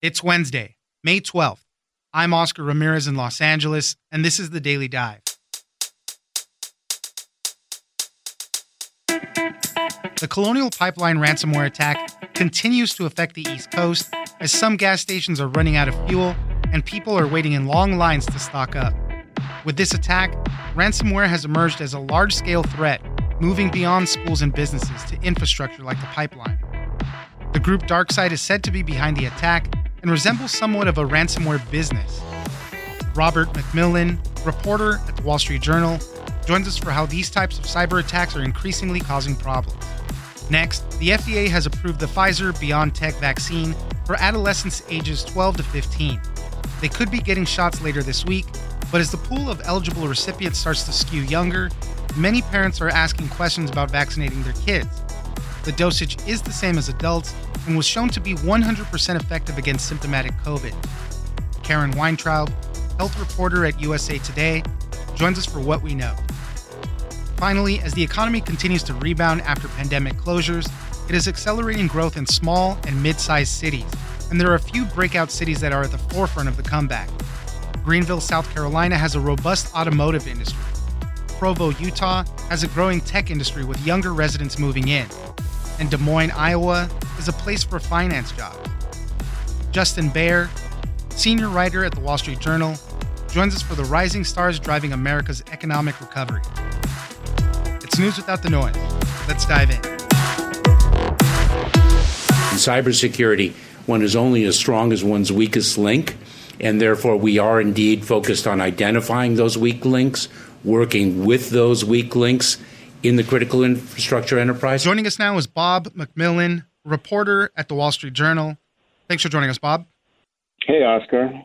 It's Wednesday, May 12th. I'm Oscar Ramirez in Los Angeles, and this is the Daily Dive. The Colonial Pipeline ransomware attack continues to affect the East Coast as some gas stations are running out of fuel and people are waiting in long lines to stock up. With this attack, ransomware has emerged as a large scale threat, moving beyond schools and businesses to infrastructure like the pipeline. The group DarkSide is said to be behind the attack and resembles somewhat of a ransomware business. Robert McMillan, reporter at the Wall Street Journal, joins us for how these types of cyber attacks are increasingly causing problems. Next, the FDA has approved the Pfizer BioNTech vaccine for adolescents ages 12 to 15. They could be getting shots later this week, but as the pool of eligible recipients starts to skew younger, many parents are asking questions about vaccinating their kids. The dosage is the same as adults and was shown to be 100% effective against symptomatic COVID. Karen Weintraub, health reporter at USA Today, joins us for what we know. Finally, as the economy continues to rebound after pandemic closures, it is accelerating growth in small and mid sized cities, and there are a few breakout cities that are at the forefront of the comeback. Greenville, South Carolina has a robust automotive industry. Provo, Utah has a growing tech industry with younger residents moving in and Des Moines, Iowa is a place for finance jobs. Justin Baer, senior writer at the Wall Street Journal, joins us for the rising stars driving America's economic recovery. It's news without the noise. Let's dive in. In cybersecurity, one is only as strong as one's weakest link, and therefore we are indeed focused on identifying those weak links, working with those weak links, in the critical infrastructure enterprise. Joining us now is Bob McMillan, reporter at the Wall Street Journal. Thanks for joining us, Bob. Hey, Oscar.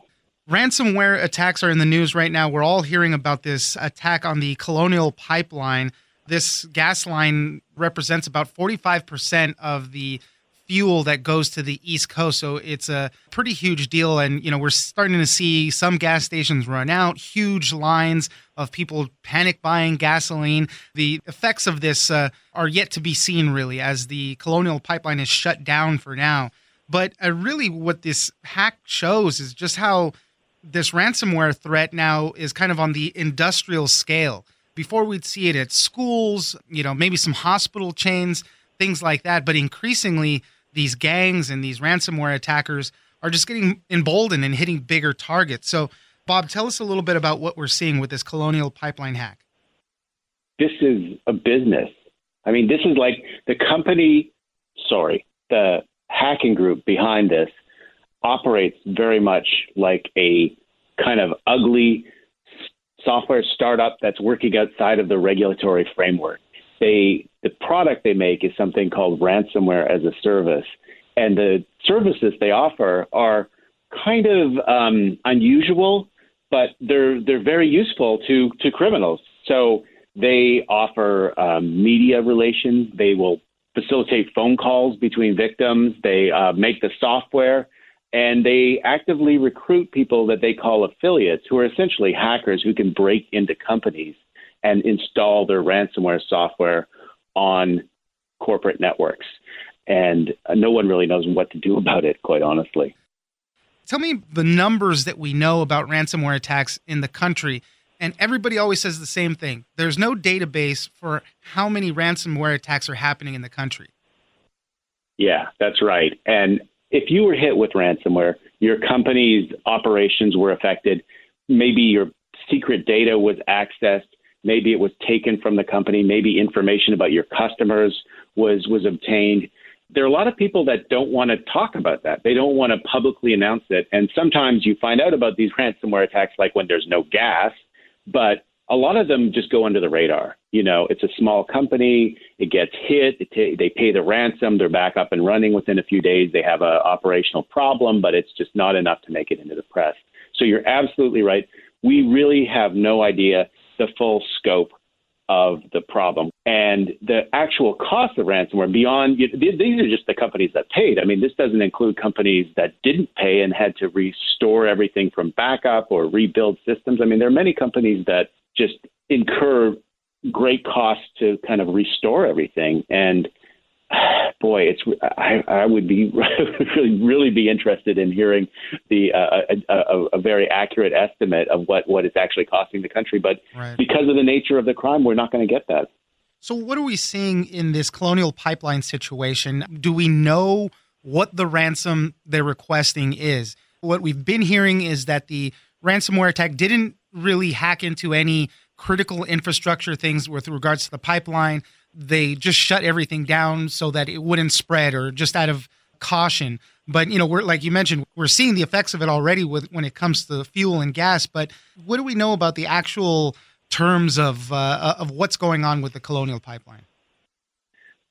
Ransomware attacks are in the news right now. We're all hearing about this attack on the Colonial Pipeline. This gas line represents about 45% of the fuel that goes to the East Coast. So it's a pretty huge deal. And, you know, we're starting to see some gas stations run out, huge lines of people panic buying gasoline. The effects of this uh, are yet to be seen, really, as the Colonial Pipeline is shut down for now. But uh, really, what this hack shows is just how this ransomware threat now is kind of on the industrial scale. Before we'd see it at schools, you know, maybe some hospital chains, things like that. But increasingly, these gangs and these ransomware attackers are just getting emboldened and hitting bigger targets. So, Bob, tell us a little bit about what we're seeing with this Colonial Pipeline hack. This is a business. I mean, this is like the company, sorry, the hacking group behind this operates very much like a kind of ugly software startup that's working outside of the regulatory framework. They the product they make is something called ransomware as a service, and the services they offer are kind of um, unusual, but they're they're very useful to to criminals. So they offer um, media relations. They will facilitate phone calls between victims. They uh, make the software, and they actively recruit people that they call affiliates, who are essentially hackers who can break into companies and install their ransomware software on corporate networks. And no one really knows what to do about it, quite honestly. Tell me the numbers that we know about ransomware attacks in the country. And everybody always says the same thing there's no database for how many ransomware attacks are happening in the country. Yeah, that's right. And if you were hit with ransomware, your company's operations were affected, maybe your secret data was accessed, maybe it was taken from the company, maybe information about your customers was was obtained. There are a lot of people that don't want to talk about that. They don't want to publicly announce it. And sometimes you find out about these ransomware attacks like when there's no gas, but a lot of them just go under the radar. You know, it's a small company, it gets hit, it they pay the ransom, they're back up and running within a few days. They have an operational problem, but it's just not enough to make it into the press. So you're absolutely right. We really have no idea the full scope of the problem. And the actual cost of ransomware beyond these are just the companies that paid. I mean this doesn't include companies that didn't pay and had to restore everything from backup or rebuild systems. I mean there are many companies that just incur great costs to kind of restore everything. And boy, it's I, I would be really really be interested in hearing the uh, a, a, a, very accurate estimate of what what it's actually costing the country. But right. because of the nature of the crime, we're not going to get that. So, what are we seeing in this colonial pipeline situation? Do we know what the ransom they're requesting is? What we've been hearing is that the ransomware attack didn't really hack into any critical infrastructure things with regards to the pipeline they just shut everything down so that it wouldn't spread or just out of caution. But you know, we're like you mentioned, we're seeing the effects of it already with when it comes to fuel and gas. But what do we know about the actual terms of uh, of what's going on with the Colonial Pipeline?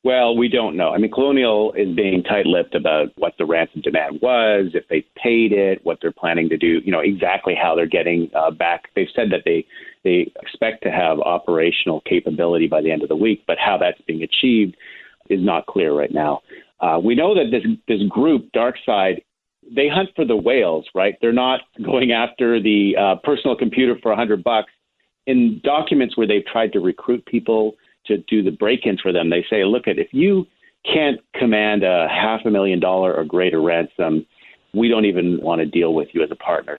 Well, we don't know. I mean, Colonial is being tight-lipped about what the ransom demand was, if they paid it, what they're planning to do, you know, exactly how they're getting uh, back. They've said that they they expect to have operational capability by the end of the week, but how that's being achieved is not clear right now. Uh, we know that this this group, DarkSide, they hunt for the whales, right? They're not going after the uh, personal computer for a hundred bucks. In documents where they've tried to recruit people to do the break-ins for them, they say, look at if you can't command a half a million dollar or greater ransom, we don't even want to deal with you as a partner.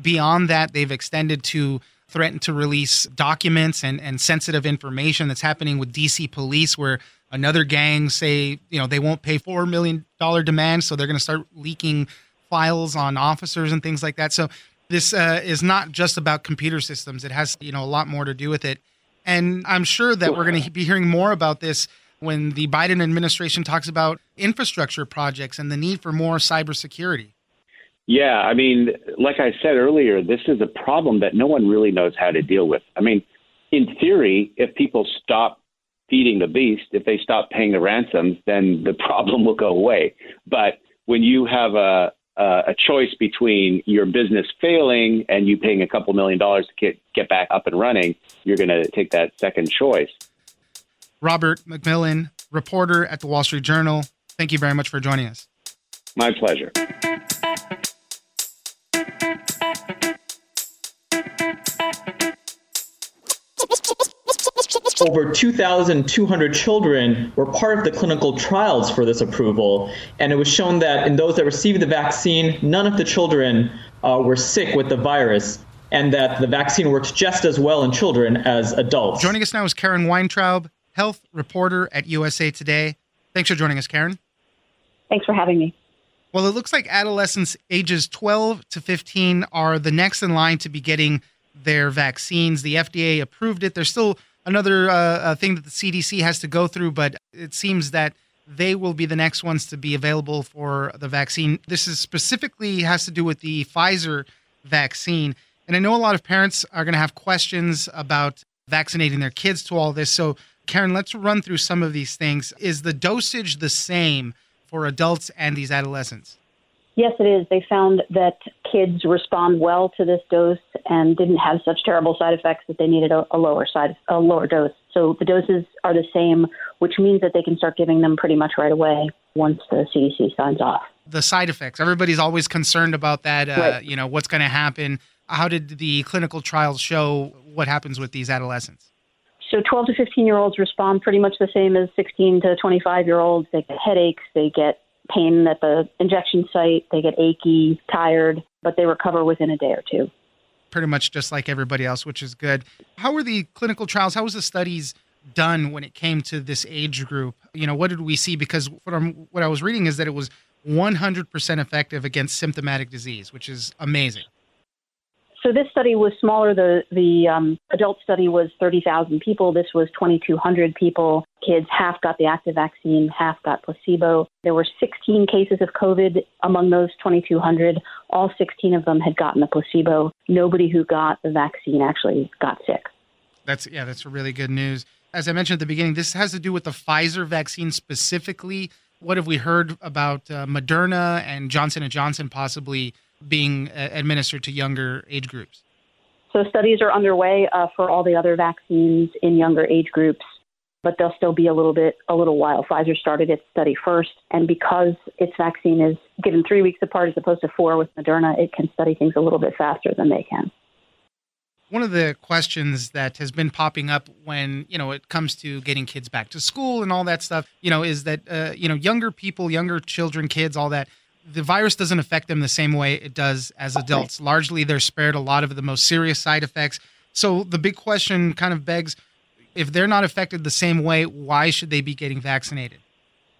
Beyond that, they've extended to threaten to release documents and, and sensitive information that's happening with DC police, where another gang say, you know, they won't pay $4 million demand, so they're going to start leaking files on officers and things like that. So this uh, is not just about computer systems. It has, you know, a lot more to do with it. And I'm sure that we're going to be hearing more about this when the Biden administration talks about infrastructure projects and the need for more cybersecurity. Yeah, I mean, like I said earlier, this is a problem that no one really knows how to deal with. I mean, in theory, if people stop feeding the beast, if they stop paying the ransoms, then the problem will go away. But when you have a a choice between your business failing and you paying a couple million dollars to get get back up and running, you're going to take that second choice. Robert McMillan, reporter at the Wall Street Journal. Thank you very much for joining us. My pleasure. Over 2,200 children were part of the clinical trials for this approval, and it was shown that in those that received the vaccine, none of the children uh, were sick with the virus, and that the vaccine worked just as well in children as adults. Joining us now is Karen Weintraub, health reporter at USA Today. Thanks for joining us, Karen. Thanks for having me. Well, it looks like adolescents ages 12 to 15 are the next in line to be getting their vaccines. The FDA approved it. There's still another uh, uh thing that the CDC has to go through, but it seems that they will be the next ones to be available for the vaccine. This is specifically has to do with the Pfizer vaccine. And I know a lot of parents are going to have questions about vaccinating their kids to all this. So, Karen, let's run through some of these things. Is the dosage the same for adults and these adolescents? Yes, it is. They found that kids respond well to this dose and didn't have such terrible side effects that they needed a, a lower side, a lower dose. So the doses are the same, which means that they can start giving them pretty much right away once the CDC signs off. The side effects. Everybody's always concerned about that. Uh, right. You know what's going to happen. How did the clinical trials show what happens with these adolescents? So 12 to 15 year olds respond pretty much the same as 16 to 25 year olds. They get headaches, they get pain at the injection site. They get achy, tired, but they recover within a day or two. Pretty much just like everybody else, which is good. How were the clinical trials? How was the studies done when it came to this age group? You know, what did we see? Because from what I was reading is that it was 100% effective against symptomatic disease, which is amazing. So this study was smaller. The the um, adult study was 30,000 people. This was 2,200 people. Kids half got the active vaccine, half got placebo. There were 16 cases of COVID among those 2,200. All 16 of them had gotten the placebo. Nobody who got the vaccine actually got sick. That's yeah, that's really good news. As I mentioned at the beginning, this has to do with the Pfizer vaccine specifically. What have we heard about uh, Moderna and Johnson and Johnson possibly? Being uh, administered to younger age groups? So studies are underway uh, for all the other vaccines in younger age groups, but they'll still be a little bit a little while. Pfizer started its study first, and because its vaccine is given three weeks apart as opposed to four with Moderna, it can study things a little bit faster than they can. One of the questions that has been popping up when you know it comes to getting kids back to school and all that stuff, you know, is that uh, you know younger people, younger children, kids, all that, the virus doesn't affect them the same way it does as adults. Largely, they're spared a lot of the most serious side effects. So the big question kind of begs: if they're not affected the same way, why should they be getting vaccinated?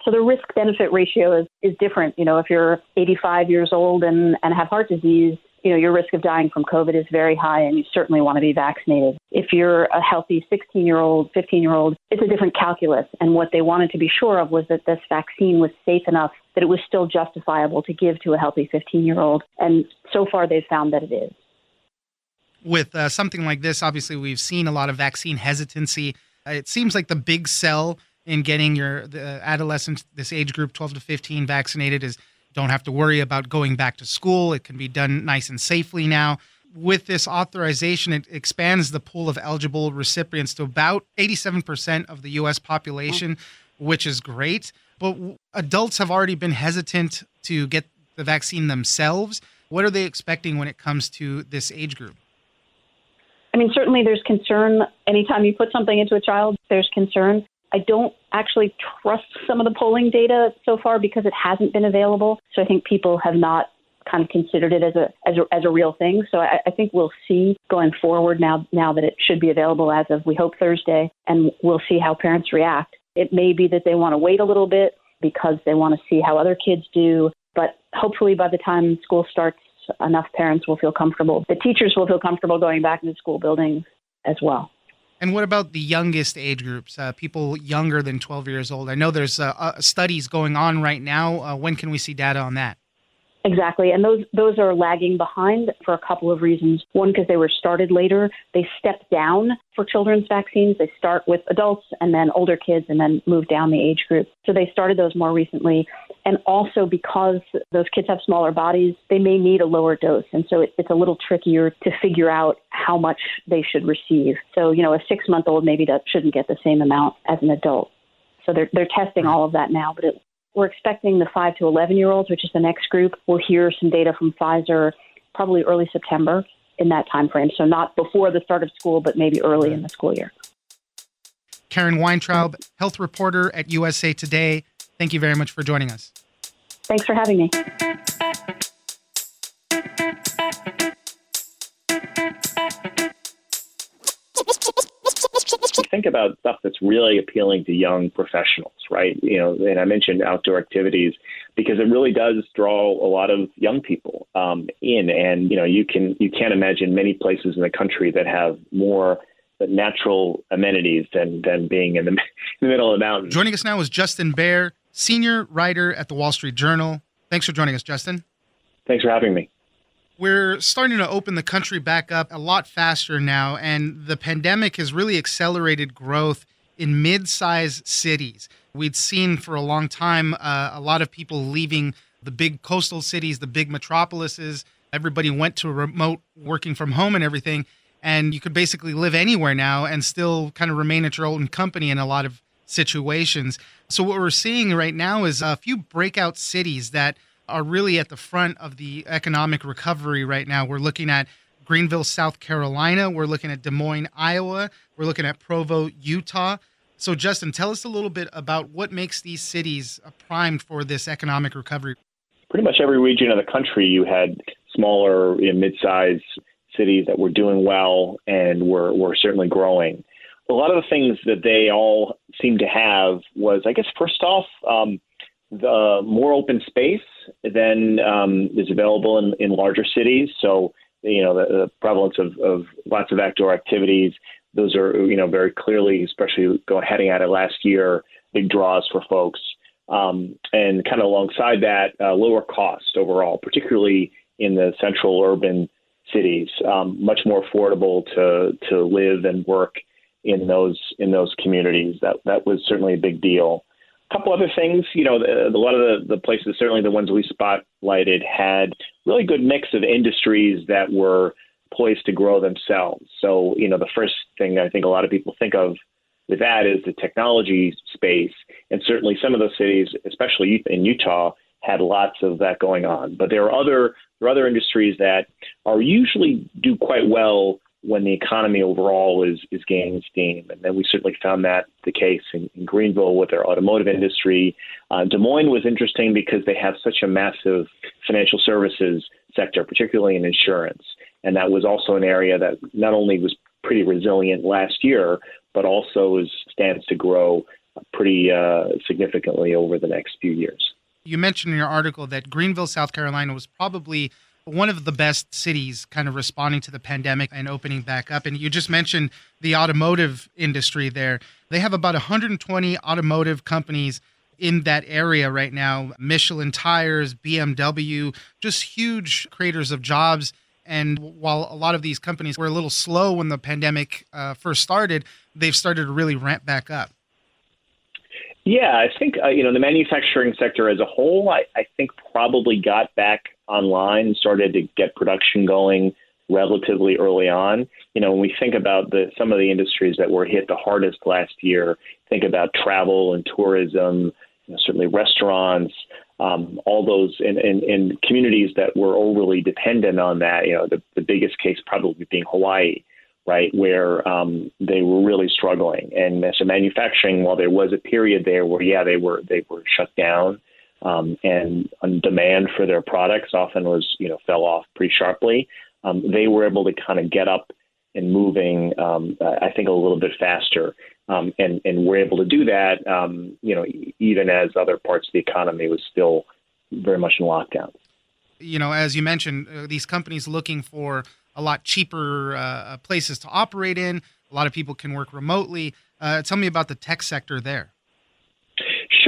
So the risk benefit ratio is, is different. You know, if you're 85 years old and, and have heart disease, you know, your risk of dying from COVID is very high and you certainly want to be vaccinated. If you're a healthy 16 year old, 15 year old, it's a different calculus. And what they wanted to be sure of was that this vaccine was safe enough that it was still justifiable to give to a healthy 15 year old. And so far they've found that it is. With uh, something like this, obviously, we've seen a lot of vaccine hesitancy. It seems like the big sell in getting your adolescents, this age group, 12 to 15, vaccinated is don't have to worry about going back to school. It can be done nice and safely now. With this authorization, it expands the pool of eligible recipients to about 87% of the U.S. population, which is great. But adults have already been hesitant to get the vaccine themselves. What are they expecting when it comes to this age group? I mean, certainly there's concern. Anytime you put something into a child, there's concern. I don't actually trust some of the polling data so far because it hasn't been available. So I think people have not kind of considered it as a as a, as a real thing. So I, I think we'll see going forward now now that it should be available as of we hope Thursday, and we'll see how parents react. It may be that they want to wait a little bit because they want to see how other kids do, but hopefully by the time school starts, enough parents will feel comfortable. The teachers will feel comfortable going back into school buildings as well. And what about the youngest age groups, uh, people younger than 12 years old? I know there's uh, uh, studies going on right now. Uh, when can we see data on that? Exactly, and those those are lagging behind for a couple of reasons. One, because they were started later. They step down for children's vaccines. They start with adults and then older kids, and then move down the age group. So they started those more recently, and also because those kids have smaller bodies, they may need a lower dose, and so it, it's a little trickier to figure out how much they should receive. So you know, a six month old maybe that shouldn't get the same amount as an adult. So they're they're testing all of that now, but it we're expecting the 5 to 11 year olds, which is the next group. We'll hear some data from Pfizer probably early September in that time frame. So not before the start of school, but maybe early in the school year. Karen Weintraub, health reporter at USA Today. Thank you very much for joining us. Thanks for having me. Think about stuff that's really appealing to young professionals, right? You know, and I mentioned outdoor activities because it really does draw a lot of young people um, in, and you know, you can you can't imagine many places in the country that have more natural amenities than than being in the, in the middle of the mountains. Joining us now is Justin Baer, senior writer at the Wall Street Journal. Thanks for joining us, Justin. Thanks for having me we're starting to open the country back up a lot faster now, and the pandemic has really accelerated growth in mid sized cities. We'd seen for a long time uh, a lot of people leaving the big coastal cities, the big metropolises. Everybody went to remote working from home and everything. And you could basically live anywhere now and still kind of remain at your own company in a lot of situations. So, what we're seeing right now is a few breakout cities that are really at the front of the economic recovery right now. We're looking at Greenville, South Carolina. We're looking at Des Moines, Iowa. We're looking at Provo, Utah. So, Justin, tell us a little bit about what makes these cities primed for this economic recovery. Pretty much every region of the country, you had smaller, you know, mid-sized cities that were doing well and were, were certainly growing. A lot of the things that they all seem to have was, I guess, first off, um, the more open space than um, is available in, in larger cities. So, you know, the, the prevalence of, of lots of outdoor activities, those are, you know, very clearly, especially going heading at it last year, big draws for folks. Um, and kind of alongside that, uh, lower cost overall, particularly in the central urban cities, um, much more affordable to to live and work in those in those communities. That that was certainly a big deal couple other things, you know, the, a lot of the, the places, certainly the ones we spotlighted, had really good mix of industries that were poised to grow themselves. So, you know, the first thing I think a lot of people think of with that is the technology space, and certainly some of those cities, especially in Utah, had lots of that going on. But there are other there are other industries that are usually do quite well when the economy overall is is gaining steam. And then we certainly found that the case in, in Greenville with their automotive industry. Uh, Des Moines was interesting because they have such a massive financial services sector, particularly in insurance. And that was also an area that not only was pretty resilient last year, but also is, stands to grow pretty uh, significantly over the next few years. You mentioned in your article that Greenville, South Carolina was probably one of the best cities kind of responding to the pandemic and opening back up. And you just mentioned the automotive industry there. They have about 120 automotive companies in that area right now Michelin tires, BMW, just huge creators of jobs. And while a lot of these companies were a little slow when the pandemic uh, first started, they've started to really ramp back up. Yeah, I think uh, you know the manufacturing sector as a whole. I, I think probably got back online, started to get production going relatively early on. You know, when we think about the some of the industries that were hit the hardest last year, think about travel and tourism, you know, certainly restaurants, um, all those in, in, in, communities that were overly dependent on that. You know, the, the biggest case probably being Hawaii, right, where um, they were really struggling. And so manufacturing, while there was a period there where yeah they were they were shut down, um, and demand for their products often was you know fell off pretty sharply. Um, they were able to kind of get up and moving, um, I think, a little bit faster, um, and and were able to do that, um, you know, even as other parts of the economy was still very much in lockdown. You know, as you mentioned, uh, these companies looking for a lot cheaper uh, places to operate in. A lot of people can work remotely. Uh, tell me about the tech sector there.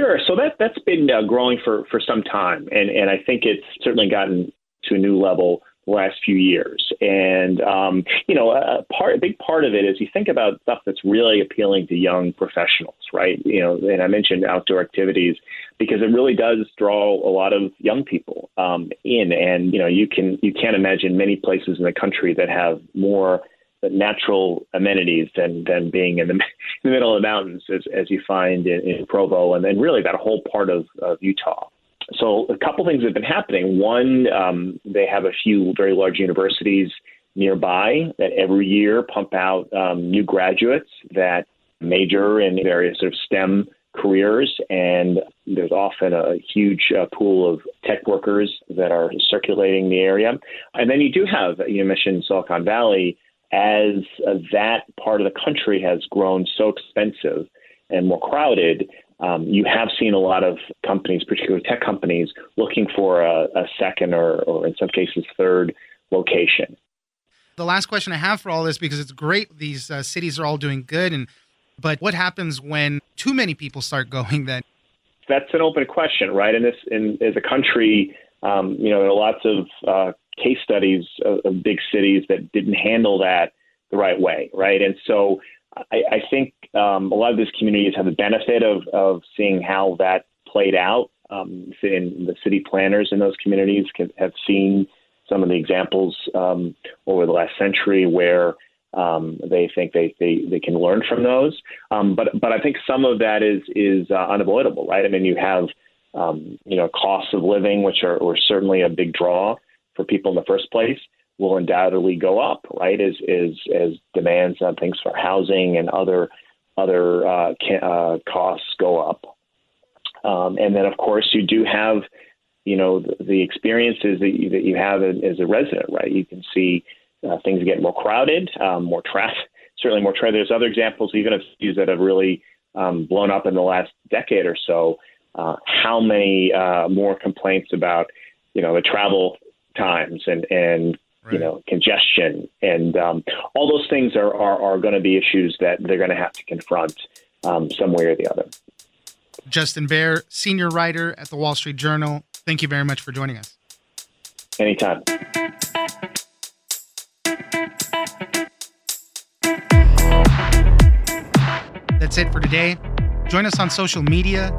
Sure. So that that's been uh, growing for for some time, and and I think it's certainly gotten to a new level the last few years. And um, you know, a part a big part of it is you think about stuff that's really appealing to young professionals, right? You know, and I mentioned outdoor activities because it really does draw a lot of young people um, in, and you know, you can you can't imagine many places in the country that have more natural amenities than than being in the, in the middle of the mountains as, as you find in, in Provo and then really that whole part of, of Utah. So a couple things have been happening. One, um, they have a few very large universities nearby that every year pump out um, new graduates that major in various sort of STEM careers, and there's often a huge uh, pool of tech workers that are circulating the area. And then you do have, you mentioned Silicon Valley, as uh, that part of the country has grown so expensive and more crowded, um, you have seen a lot of companies, particularly tech companies, looking for a, a second or, or, in some cases, third location. The last question I have for all this, because it's great, these uh, cities are all doing good, and but what happens when too many people start going? Then that's an open question, right? In this, in as a country, um, you know, there are lots of uh, case studies of, of, big cities that didn't handle that the right way, right? And so I, I think um, a lot of these communities have the benefit of, of seeing how that played out. Um, and the city planners in those communities can, have seen some of the examples um, over the last century where um, they think they, they, they can learn from those. Um, but but I think some of that is is uh, unavoidable, right? I mean, you have um, you know costs of living, which are, are certainly a big draw for people in the first place will undoubtedly go up, right? As as as demands on things for housing and other other uh, uh, costs go up, um, and then of course you do have, you know, the, the experiences that you, that you have as a resident, right? You can see uh, things get more crowded, um, more traffic, certainly more traffic. There's other examples, even of cities that have really um, blown up in the last decade or so. Uh, how many uh, more complaints about, you know, the travel times and and right. you know congestion and um, all those things are are, are going to be issues that they're going to have to confront um, some way or the other. Justin Baer, senior writer at the Wall Street Journal. Thank you very much for joining us. Anytime. That's it for today. Join us on social media